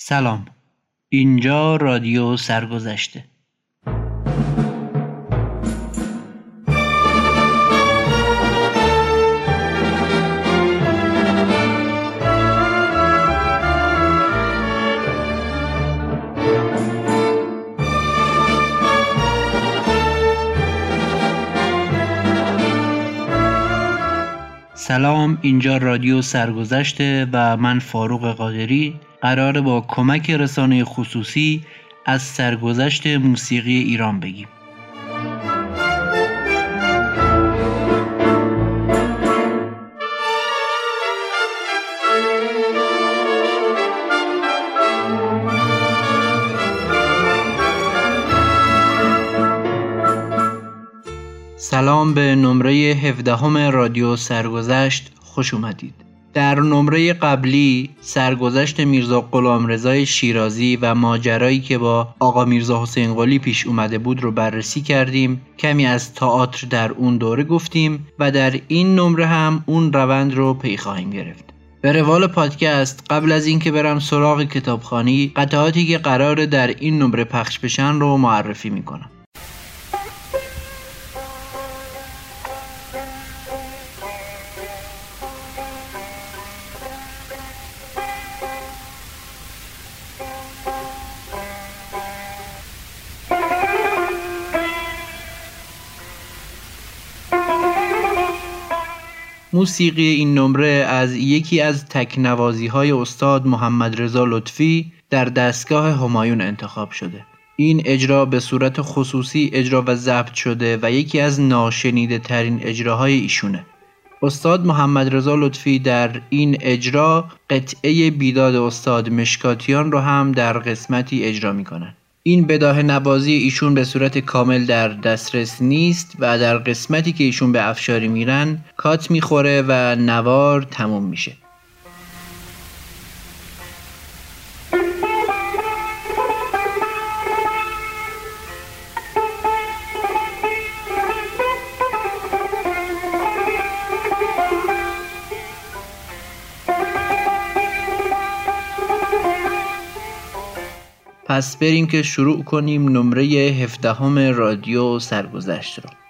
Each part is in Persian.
سلام. اینجا رادیو سرگذشته. سلام. اینجا رادیو سرگذشته و من فاروق قادری. قرار با کمک رسانه خصوصی از سرگذشت موسیقی ایران بگیم سلام به نمره 17 رادیو سرگذشت خوش اومدید. در نمره قبلی سرگذشت میرزا غلامرضا شیرازی و ماجرایی که با آقا میرزا حسین قلی پیش اومده بود رو بررسی کردیم. کمی از تئاتر در اون دوره گفتیم و در این نمره هم اون روند رو پی خواهیم گرفت. به روال پادکست قبل از اینکه برم سراغ کتابخانی قطعاتی که قراره در این نمره پخش بشن رو معرفی می‌کنم. موسیقی این نمره از یکی از تکنوازی های استاد محمد رضا لطفی در دستگاه همایون انتخاب شده. این اجرا به صورت خصوصی اجرا و ضبط شده و یکی از ناشنیده ترین اجراهای ایشونه. استاد محمد رضا لطفی در این اجرا قطعه بیداد استاد مشکاتیان رو هم در قسمتی اجرا می‌کنن این بداه نوازی ایشون به صورت کامل در دسترس نیست و در قسمتی که ایشون به افشاری میرن کات می‌خوره و نوار تموم میشه. پس بریم که شروع کنیم نمره هفدهم رادیو سرگذشت رو.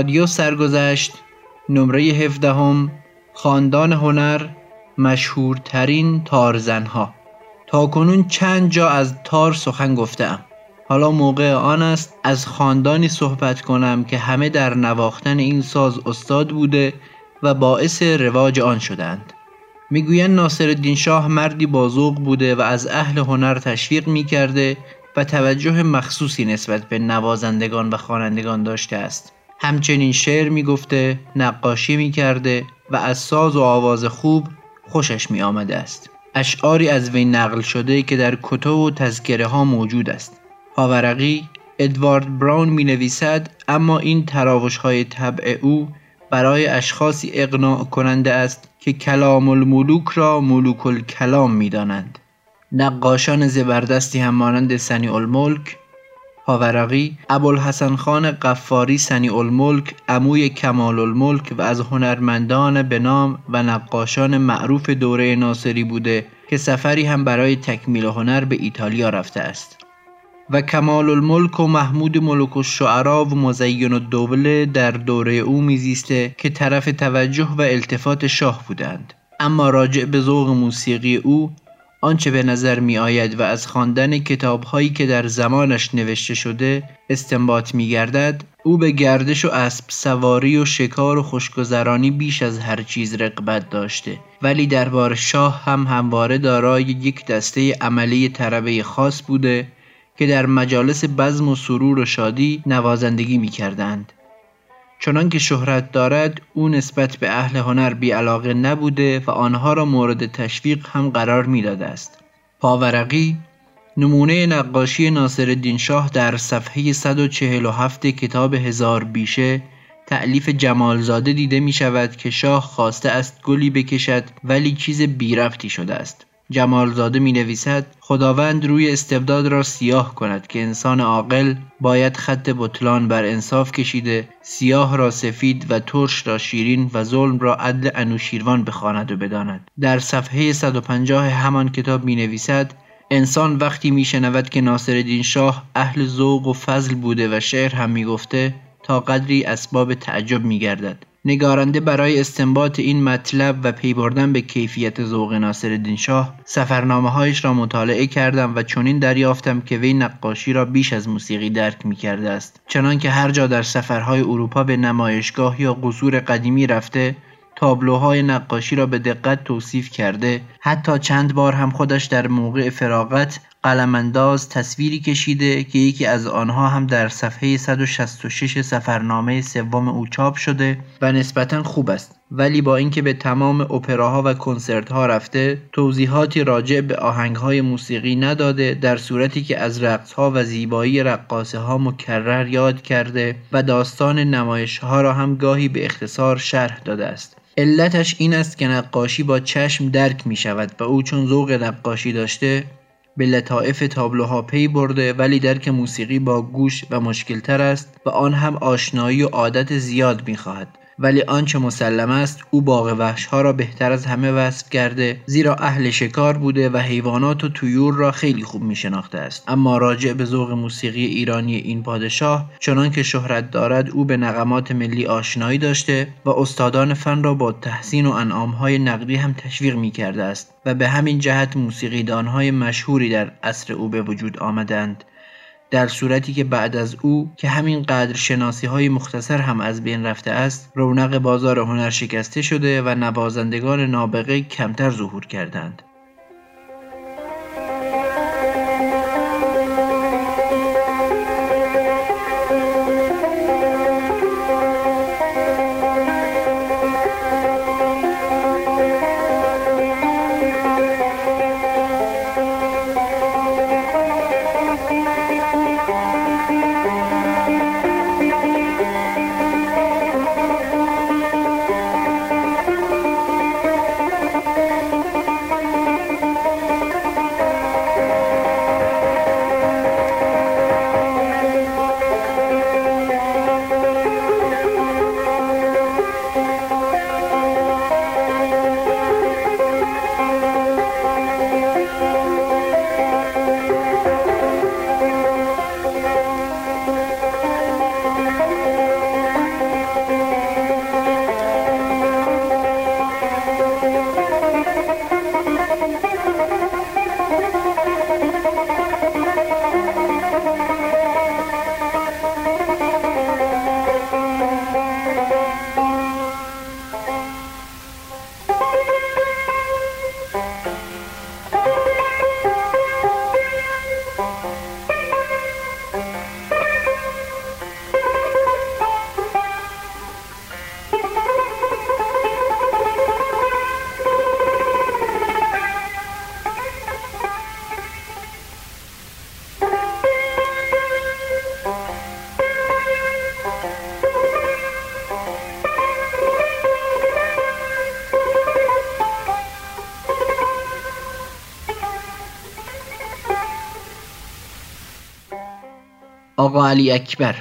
رادیو سرگذشت نمره 17 خاندان هنر مشهورترین تارزنها. تا کنون چند جا از تار سخن گفتم حالا موقع آن است از خاندانی صحبت کنم که همه در نواختن این ساز استاد بوده و باعث رواج آن شدند می‌گویند ناصر شاه مردی بازوق بوده و از اهل هنر تشویق می‌کرده و توجه مخصوصی نسبت به نوازندگان و خوانندگان داشته است. همچنین شعر می‌گفته نقاشی می‌کرده و از ساز و آواز خوب خوشش می آمده است اشعاری از وی نقل شده که در کتب و تذکره ها موجود است پاورقی ادوارد براون می نویسد اما این تراوش های طبع او برای اشخاصی اقناع کننده است که کلام الملوک را ملوک الکلام می دانند. نقاشان زبردستی هم مانند سنی الملک پاورقی ابوالحسن خان قفاری سنی الملک عموی کمال الملک و از هنرمندان به نام و نقاشان معروف دوره ناصری بوده که سفری هم برای تکمیل هنر به ایتالیا رفته است. و کمال الملک و محمود ملک و شعرا و مزین الدوله در دوره او میزیسته که طرف توجه و التفات شاه بودند. اما راجع به ذوق موسیقی او آنچه به نظر می آید و از خواندن کتاب هایی که در زمانش نوشته شده استنباط می گردد او به گردش و اسب سواری و شکار و خوشگذرانی بیش از هر چیز رقبت داشته ولی دربار شاه هم همواره دارای یک دسته عملی طربه خاص بوده که در مجالس بزم و سرور و شادی نوازندگی می کردند. چنان که شهرت دارد او نسبت به اهل هنر بی علاقه نبوده و آنها را مورد تشویق هم قرار می‌داده است. پاورقی نمونه نقاشی ناصر شاه در صفحه 147 کتاب هزار بیشه تعلیف جمالزاده دیده می شود که شاه خواسته است گلی بکشد ولی چیز بیرفتی شده است. جمالزاده می نویسد خداوند روی استبداد را سیاه کند که انسان عاقل باید خط بطلان بر انصاف کشیده سیاه را سفید و ترش را شیرین و ظلم را عدل انوشیروان بخواند و بداند. در صفحه 150 همان کتاب می نویسد انسان وقتی می شنود که ناصرالدین شاه اهل ذوق و فضل بوده و شعر هم می گفته تا قدری اسباب تعجب می گردد نگارنده برای استنباط این مطلب و پی بردن به کیفیت ذوق ناصرالدین شاه سفرنامه هایش را مطالعه کردم و چنین دریافتم که وی نقاشی را بیش از موسیقی درک می کرده است. چنانکه هر جا در سفرهای اروپا به نمایشگاه یا قصور قدیمی رفته تابلوهای نقاشی را به دقت توصیف کرده حتی چند بار هم خودش در موقع فراغت قلمانداز تصویری کشیده که یکی از آنها هم در صفحه 166 سفرنامه سوم او چاپ شده و نسبتا خوب است. ولی با اینکه به تمام اپراها و کنسرت ها رفته توضیحاتی راجع به آهنگ های موسیقی نداده در صورتی که از رقص ها و زیبایی رقاصه ها مکرر یاد کرده و داستان نمایش ها را هم گاهی به اختصار شرح داده است. علتش این است که نقاشی با چشم درک می شود و او چون ذوق نقاشی داشته به لطائف تابلوها پی برده ولی درک موسیقی با گوش و مشکلتر است و آن هم آشنایی و عادت زیاد می‌خواهد. ولی آنچه مسلم است او باغ وحش ها را بهتر از همه وصف کرده زیرا اهل شکار بوده و حیوانات و تویور را خیلی خوب می شناخته است. اما راجع به ذوق موسیقی ایرانی این پادشاه چنان که شهرت دارد او به نقمات ملی آشنایی داشته و استادان فن را با تحسین و انعام های نقدی هم تشویق می کرده است و به همین جهت موسیقیدان های مشهوری در عصر او به وجود آمدند. در صورتی که بعد از او که همین قدر شناسی های مختصر هم از بین رفته است رونق بازار هنر شکسته شده و نوازندگان نابغه کمتر ظهور کردند. آقا علی اکبر.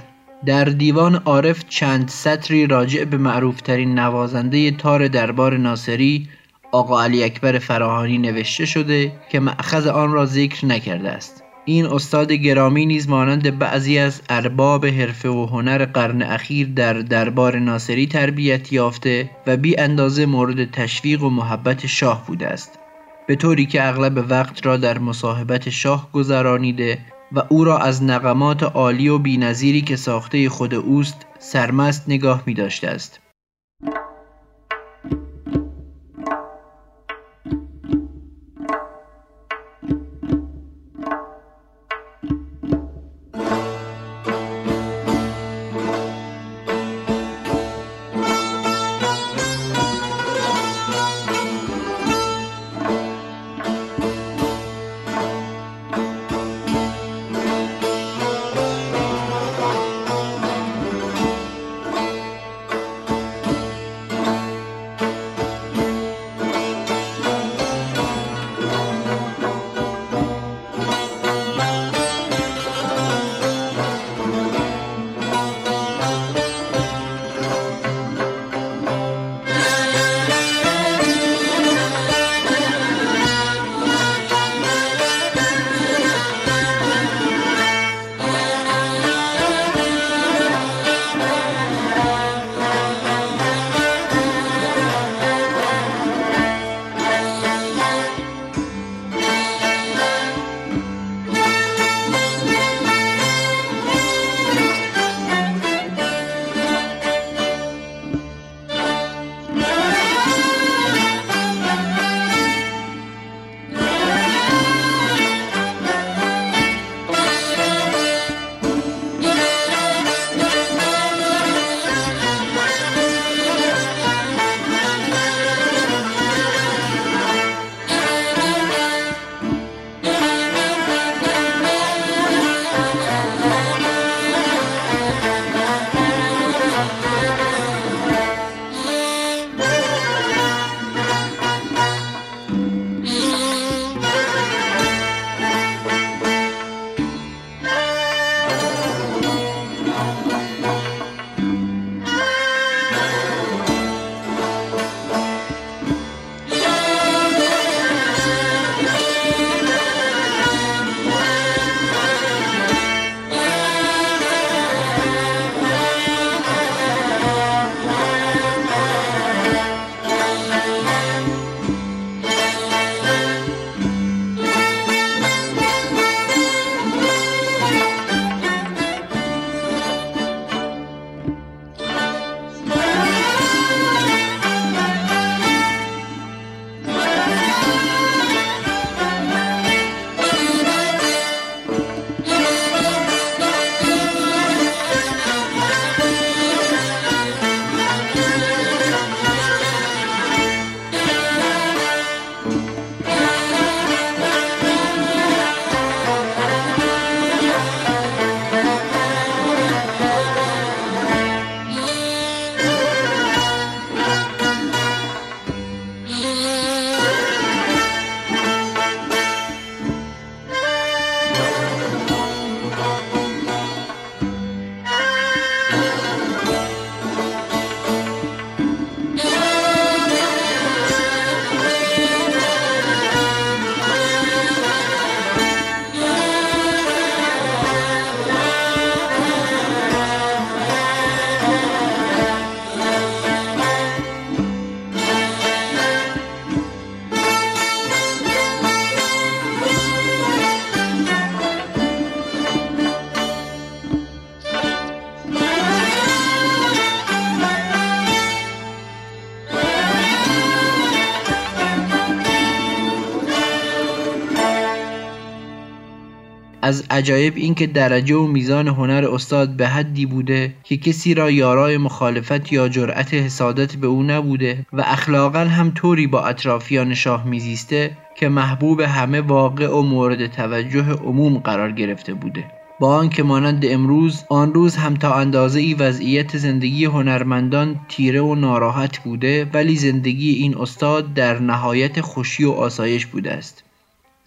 در دیوان عارف چند سطری راجع به معروفترین نوازنده تار دربار ناصری آقا علی اکبر فراهانی نوشته شده که معخذ آن را ذکر نکرده است. این استاد گرامی نیز مانند بعضی از ارباب حرفه و هنر قرن اخیر در دربار ناصری تربیت یافته و بی اندازه مورد تشویق و محبت شاه بوده است. به طوری که اغلب وقت را در مصاحبت شاه گذرانیده و او را از نقمات عالی و بینظیری که ساخته خود اوست سرمست نگاه می داشته است. عجایب این که درجه و میزان هنر استاد به حدی بوده که کسی را یارای مخالفت یا جرأت حسادت به او نبوده و اخلاقا هم طوری با اطرافیان شاه میزیسته که محبوب همه واقع و مورد توجه عموم قرار گرفته بوده. با آنکه مانند امروز آن روز هم تا اندازه ای وضعیت زندگی هنرمندان تیره و ناراحت بوده ولی زندگی این استاد در نهایت خوشی و آسایش بوده است.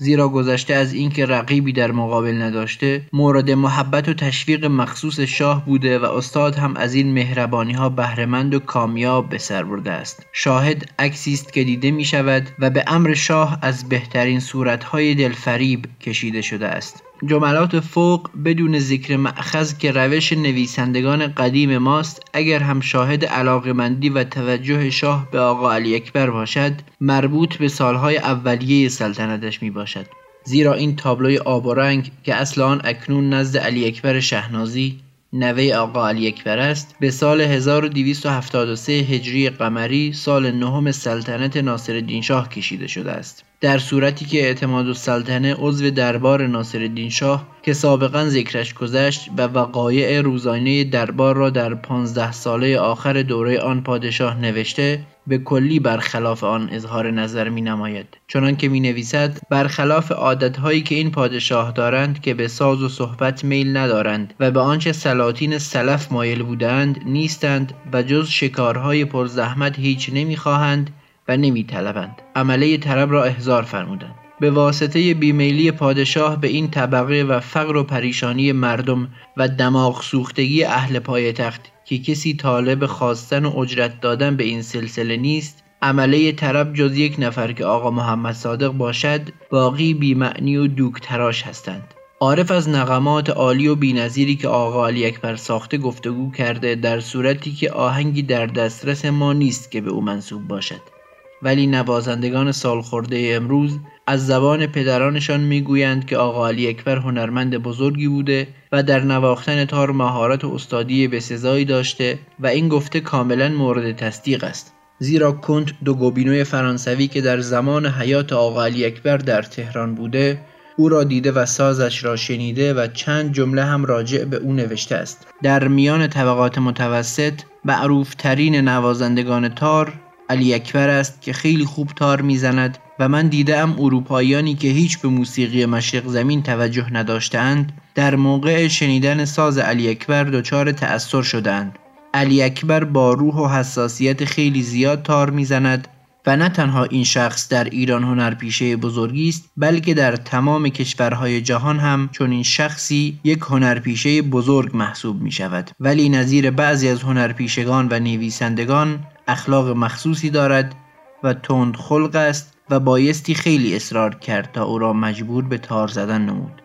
زیرا گذشته از اینکه رقیبی در مقابل نداشته مورد محبت و تشویق مخصوص شاه بوده و استاد هم از این مهربانی ها بهرهمند و کامیاب به سر برده است. شاهد عکسی است که دیده می شود و به امر شاه از بهترین صورتهای دلفریب کشیده شده است. جملات فوق بدون ذکر معخذ که روش نویسندگان قدیم ماست اگر هم شاهد علاقمندی و توجه شاه به آقا علی اکبر باشد مربوط به سالهای اولیه سلطنتش می باشد زیرا این تابلوی آب و رنگ که اصل آن اکنون نزد علی اکبر شهنازی نوه آقا علی اکبر است. به سال 1273 هجری قمری سال نهم سلطنت ناصر شاه کشیده شده است. در صورتی که اعتماد السلطنه عضو دربار ناصر شاه که سابقا ذکرش گذشت و وقایع روزانه دربار را در پانزده ساله آخر دوره آن پادشاه نوشته به کلی برخلاف آن اظهار نظر می نماید چنان که می نویسد برخلاف عادتهایی که این پادشاه دارند که به ساز و صحبت میل ندارند و به آنچه سلاطین سلف مایل بودند نیستند و جز شکارهای پرزحمت هیچ نمی‌خواهند و نمیطلبند. عمله طرب را احضار فرمودند. به واسطه بیمیلی پادشاه به این طبقه و فقر و پریشانی مردم و دماغ سوختگی اهل پایتخت که کسی طالب خواستن و اجرت دادن به این سلسله نیست عمله طرب جز یک نفر که آقا محمد صادق باشد باقی بیمعنی و دوک تراش هستند. عارف از نقمات عالی و بینظیری که آقا علی اکبر ساخته گفتگو کرده در صورتی که آهنگی در دسترس ما نیست که به او منصوب باشد. ولی نوازندگان سالخورده امروز از زبان پدرانشان می‌گویند که آقا علی اکبر هنرمند بزرگی بوده و در نواختن تار مهارت و استادی بسزایی داشته و این گفته کاملا مورد تصدیق است. زیرا کنت دو گوبینوی فرانسوی که در زمان حیات آقا علی اکبر در تهران بوده او را دیده و سازش را شنیده و چند جمله هم راجع به او نوشته است. در میان طبقات متوسط معروفترین نوازندگان تار علی اکبر است که خیلی خوب تار می‌زند و من دیدم اروپاییانی که هیچ به موسیقی مشرق زمین توجه نداشتند در موقع شنیدن ساز علی اکبر دچار تأثیر شدند علی اکبر با روح و حساسیت خیلی زیاد تار می‌زند و نه تنها این شخص در ایران هنرپیشه بزرگی است بلکه در تمام کشورهای جهان هم چون این شخصی یک هنرپیشه بزرگ محسوب می شود ولی نظیر بعضی از هنرپیشگان و نویسندگان اخلاق مخصوصی دارد و تند خلق است و بایستی خیلی اصرار کرد تا او را مجبور به تار زدن نمود.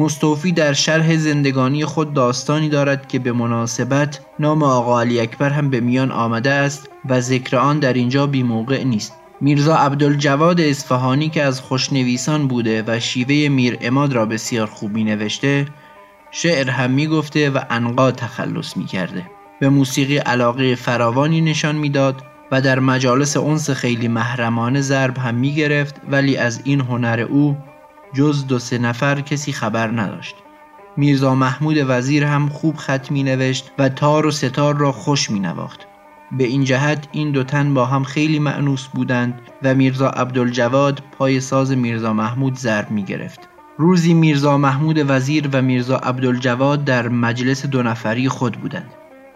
مستوفی در شرح زندگانی خود داستانی دارد که به مناسبت نام آقا علی اکبر هم به میان آمده است و ذکر آن در اینجا بی موقع نیست. میرزا عبدالجواد اصفهانی که از خوشنویسان بوده و شیوه میر اماد را بسیار خوب می نوشته شعر هم می گفته و انقا تخلص می کرده به موسیقی علاقه فراوانی نشان می‌داد و در مجالس اونس خیلی محرمانه ضرب هم می گرفت ولی از این هنر او جز دو سه نفر کسی خبر نداشت میرزا محمود وزیر هم خوب خط می نوشت و تار و ستار را خوش می نواخت. به این جهت این دو تن با هم خیلی معنوس بودند و میرزا عبدالجواد پای ساز میرزا محمود ضرب می گرفت. روزی میرزا محمود وزیر و میرزا عبدالجواد در مجلس دو نفری خود بودند.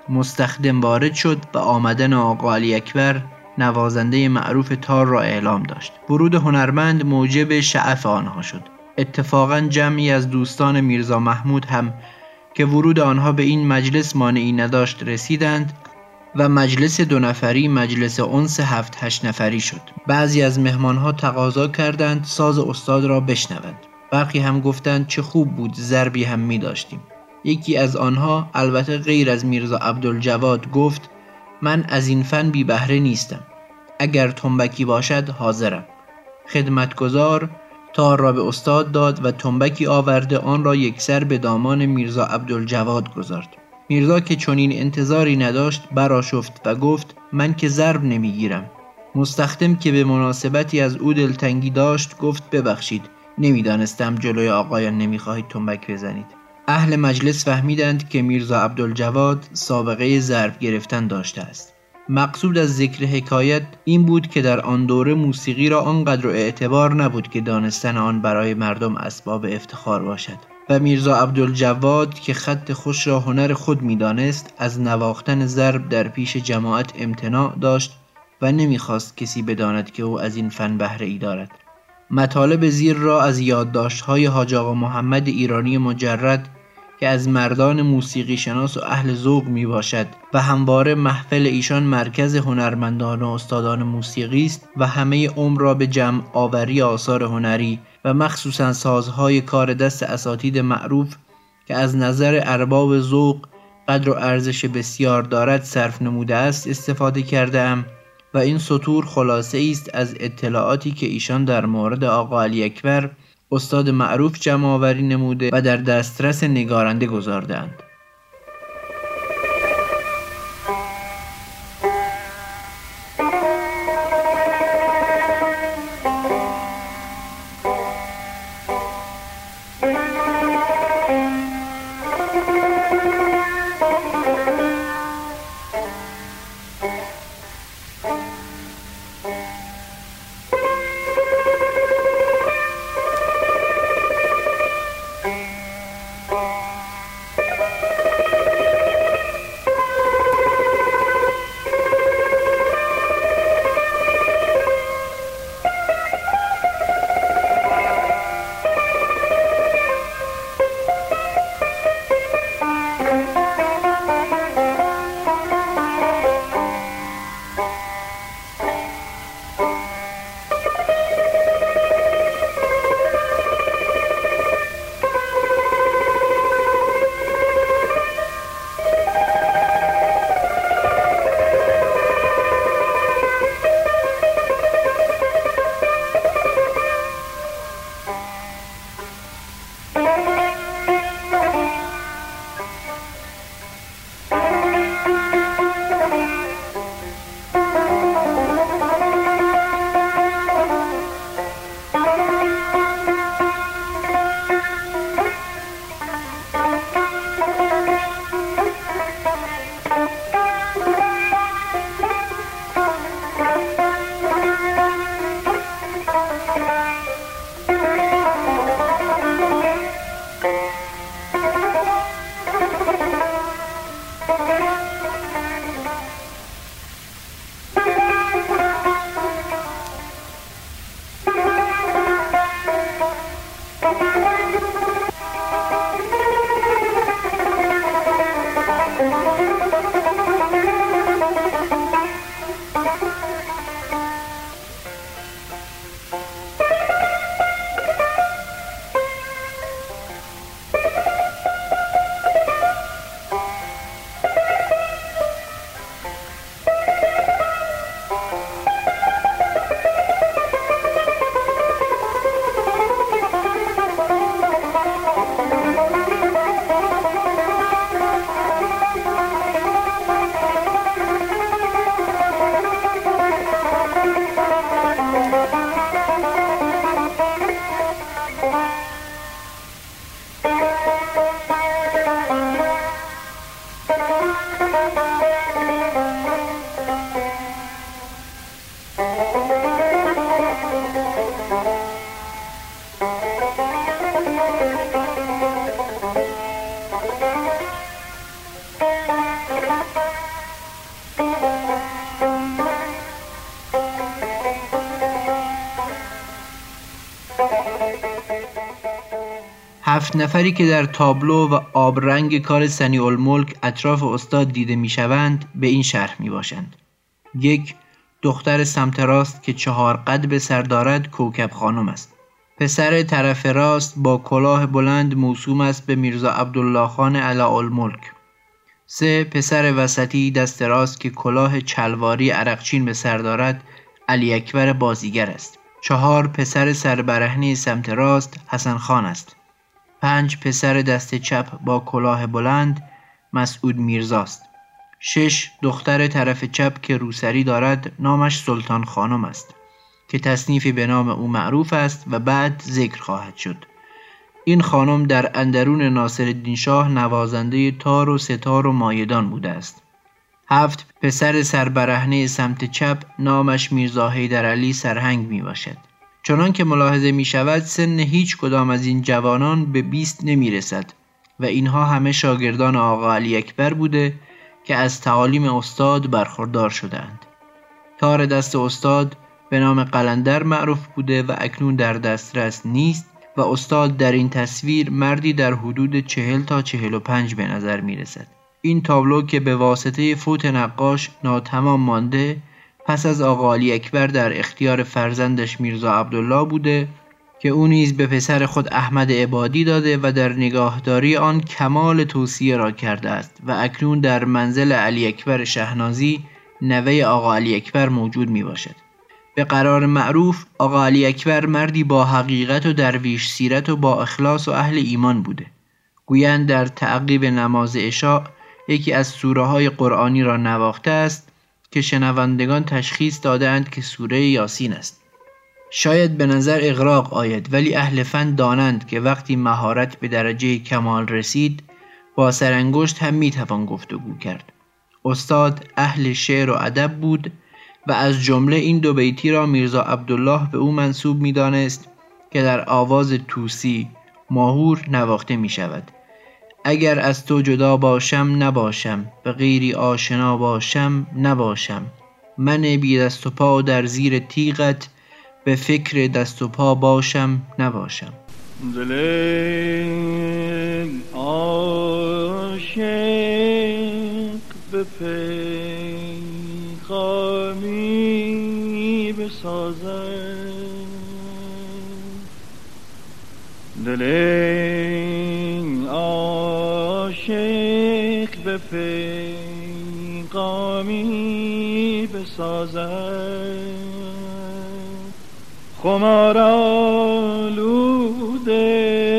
مستخدم وارد شد و آمدن آقا علی اکبر نوازنده معروف تار را اعلام داشت. ورود هنرمند موجب شعف آنها شد. اتفاقا جمعی از دوستان میرزا محمود هم که ورود آنها به این مجلس مانعی نداشت رسیدند و مجلس دو نفری مجلس اونس هفت هشت نفری شد بعضی از مهمانها تقاضا کردند ساز استاد را بشنوند برخی هم گفتند چه خوب بود ضربی هم می داشتیم یکی از آنها البته غیر از میرزا عبدالجواد گفت من از این فن بی بهره نیستم. اگر تنبکی باشد حاضرم. خدمتگزار تار را به استاد داد و تنبکی آورده آن را یکسر به دامان میرزا عبدالجواد گذارد. میرزا که چنین انتظاری نداشت براشفت و گفت من که ضرب نمی‌گیرم. مستخدم که به مناسبتی از او دلتنگی داشت گفت ببخشید نمی‌دانستم جلوی آقایان نمی‌خواهید تنبک بزنید. اهل مجلس فهمیدند که میرزا عبدالجواد سابقه ضرب گرفتن داشته است. مقصود از ذکر حکایت این بود که در آن دوره موسیقی را آنقدر اعتبار نبود که دانستن آن برای مردم اسباب افتخار باشد. و میرزا عبدالجواد که خط خوش را هنر خود می‌دانست از نواختن ضرب در پیش جماعت امتناع داشت و نمی‌خواست کسی بداند که او از این فن بهره ای دارد. مطالب زیر را از یادداشت‌های حاج آقا محمد ایرانی مجرد که از مردان موسیقی شناس و اهل ذوق می باشد و همواره محفل ایشان مرکز هنرمندان و استادان موسیقی است و همه عمر را به جمع آوری آثار هنری و مخصوصا سازهای کار دست اساتید معروف که از نظر ارباب ذوق قدر و ارزش بسیار دارد صرف نموده است استفاده کرده ام و این سطور خلاصه است از اطلاعاتی که ایشان در مورد آقا علی اکبر استاد معروف جمع آوری نموده و در دسترس نگارنده گذاردند. هفت نفری که در تابلو و آبرنگ کار سنی الملک اطراف استاد دیده می شوند به این شرح می باشند. یک دختر سمت راست که چهار قد به سر دارد کوکب خانم است. پسر طرف راست با کلاه بلند موسوم است به میرزا عبدالله خان علا الملک. سه پسر وسطی دست راست که کلاه چلواری عرقچین به سر دارد علی اکبر بازیگر است. چهار پسر سربرهنه سمت راست حسن خان است. پنج پسر دست چپ با کلاه بلند مسعود میرزاست. شش دختر طرف چپ که روسری دارد نامش سلطان خانم است که تصنیفی به نام او معروف است و بعد ذکر خواهد شد. این خانم در اندرون ناصر شاه نوازنده تار و ستار و مایدان بوده است. هفت پسر سربرهنه سمت چپ نامش میرزا حیدر علی سرهنگ می باشد. چنان که ملاحظه می شود سن هیچ کدام از این جوانان به بیست نمی رسد و اینها همه شاگردان آقا علی اکبر بوده که از تعالیم استاد برخوردار شدند. تار دست استاد به نام قلندر معروف بوده و اکنون در دسترس نیست و استاد در این تصویر مردی در حدود چهل تا چهل و پنج به نظر می رسد. این تابلو که به واسطه فوت نقاش ناتمام مانده پس از آقا علی اکبر در اختیار فرزندش میرزا عبدالله بوده که او نیز به پسر خود احمد عبادی داده و در نگاهداری آن کمال توصیه را کرده است و اکنون در منزل علی اکبر شهنازی نوه آقا علی اکبر موجود می باشد. به قرار معروف آقا علی اکبر مردی با حقیقت و درویش سیرت و با اخلاص و اهل ایمان بوده. گویند در تعقیب نماز اشاء یکی از سوره های قرآنی را نواخته است که شنوندگان تشخیص دادند که سوره یاسین است. شاید به نظر اغراق آید ولی اهل فن دانند که وقتی مهارت به درجه کمال رسید با سرانگشت هم می‌توان گفتگو کرد. استاد اهل شعر و ادب بود و از جمله این دو بیتی را میرزا عبدالله به او منصوب می‌دانست که در آواز توسی ماهور نواخته می شود. اگر از تو جدا باشم نباشم به غیری آشنا باشم نباشم. من بی دست و پا در زیر تیغت به فکر دست و پا باشم نباشم. دل به بسازم دل عاشق به پیغامی بسازد. خمار آلوده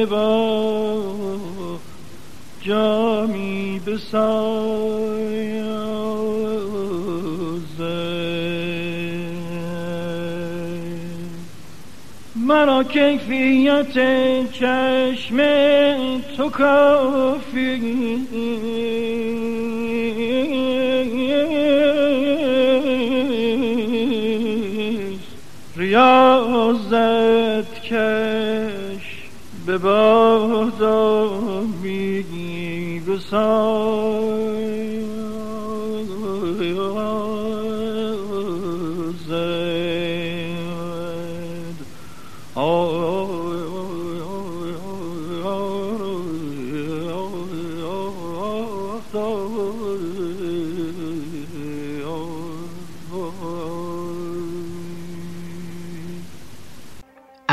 با جامی بسازد کیفیت چشم تو کافی. ریاضت کش به بادا میگی بسای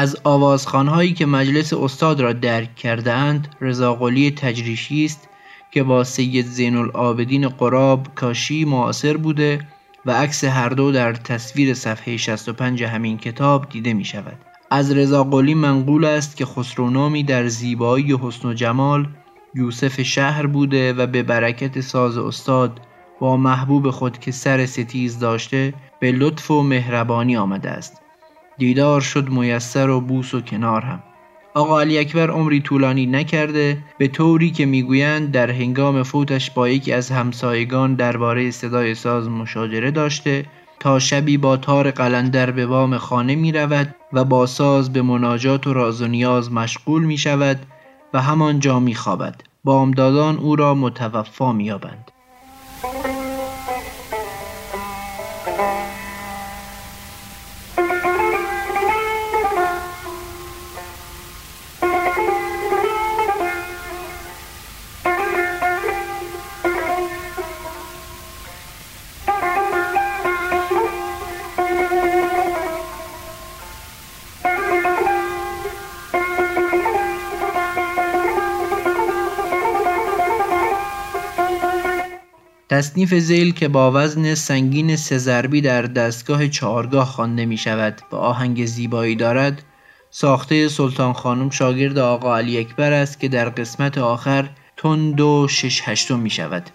از آوازخانهایی که مجلس استاد را درک کرده اند رضاقلی تجریشی است که با سید زین العابدین قراب کاشی معاصر بوده و عکس هر دو در تصویر صفحه 65 همین کتاب دیده می شود. از رضاقلی منقول است که خسرونامی در زیبایی حسن و جمال یوسف شهر بوده و به برکت ساز استاد با محبوب خود که سر ستیز داشته به لطف و مهربانی آمده است دیدار شد میسر و بوس و کنار هم آقا علی اکبر عمری طولانی نکرده به طوری که می‌گویند در هنگام فوتش با یکی از همسایگان درباره صدای ساز مشاجره داشته تا شبی با تار قلندر به بام خانه می رود و با ساز به مناجات و راز و نیاز مشغول می شود و همانجا می خوابد. بامدادان او را متوفا می یابند. تصنیف زیل که با وزن سنگین سزربی در دستگاه چهارگاه خوانده می شود و آهنگ زیبایی دارد ساخته سلطان خانم شاگرد آقا علی اکبر است که در قسمت آخر تند و شش هشتم می شود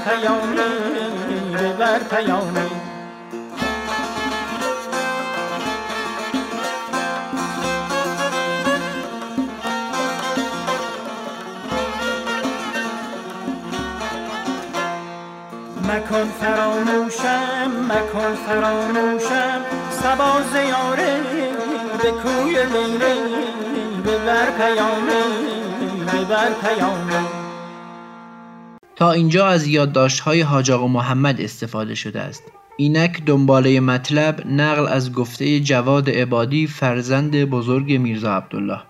بر پیامه بر پیامه مکن فراموشم مکن فراموشم سبا زیاره به کوی لیلی ببر پیامه ببر پیامه تا اینجا از یادداشت‌های حاج آقا محمد استفاده شده است. اینک دنباله مطلب نقل از گفته جواد عبادی فرزند بزرگ میرزا عبدالله.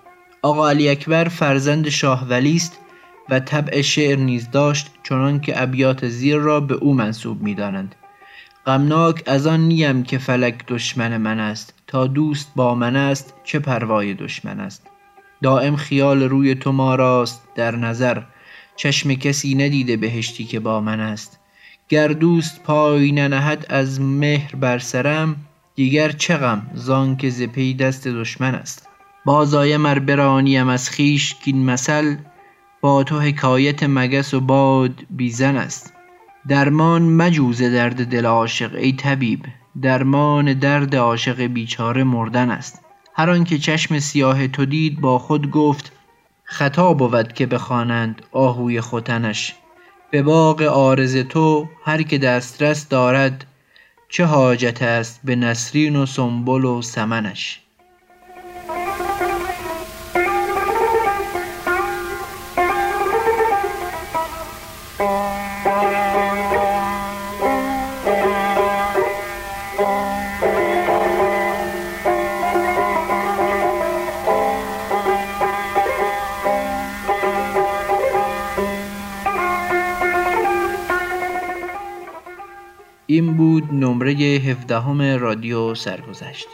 آقا علی اکبر فرزند شاه ولی است و طبع شعر نیز داشت چنان که ابیات زیر را به او منصوب می‌دانند. غمناک از آن نیم که فلک دشمن من است. تا دوست با من است چه پروای دشمن است. دائم خیال روی تو ما راست در نظر چشم کسی ندیده بهشتی که با من است. گر دوست پای ننهد از مهر بر سرم دیگر چه غم زان که ز پی دست دشمن است. بازآیم مر برانیم از خویش کاین مثل با تو حکایت مگس و باد بیزن است. درمان مجو ز درد دل عاشق ای طبیب درمان درد عاشق بیچاره مردن است. هر آنکه چشم سیاه تو دید با خود گفت خطا بود که بخوانند آهوی ختنش به باغ عارض تو هر که دسترس دارد چه حاجت است به نسرین و سنبل و سمنش؟ این بود نمره هفدهم رادیو سرگذشت.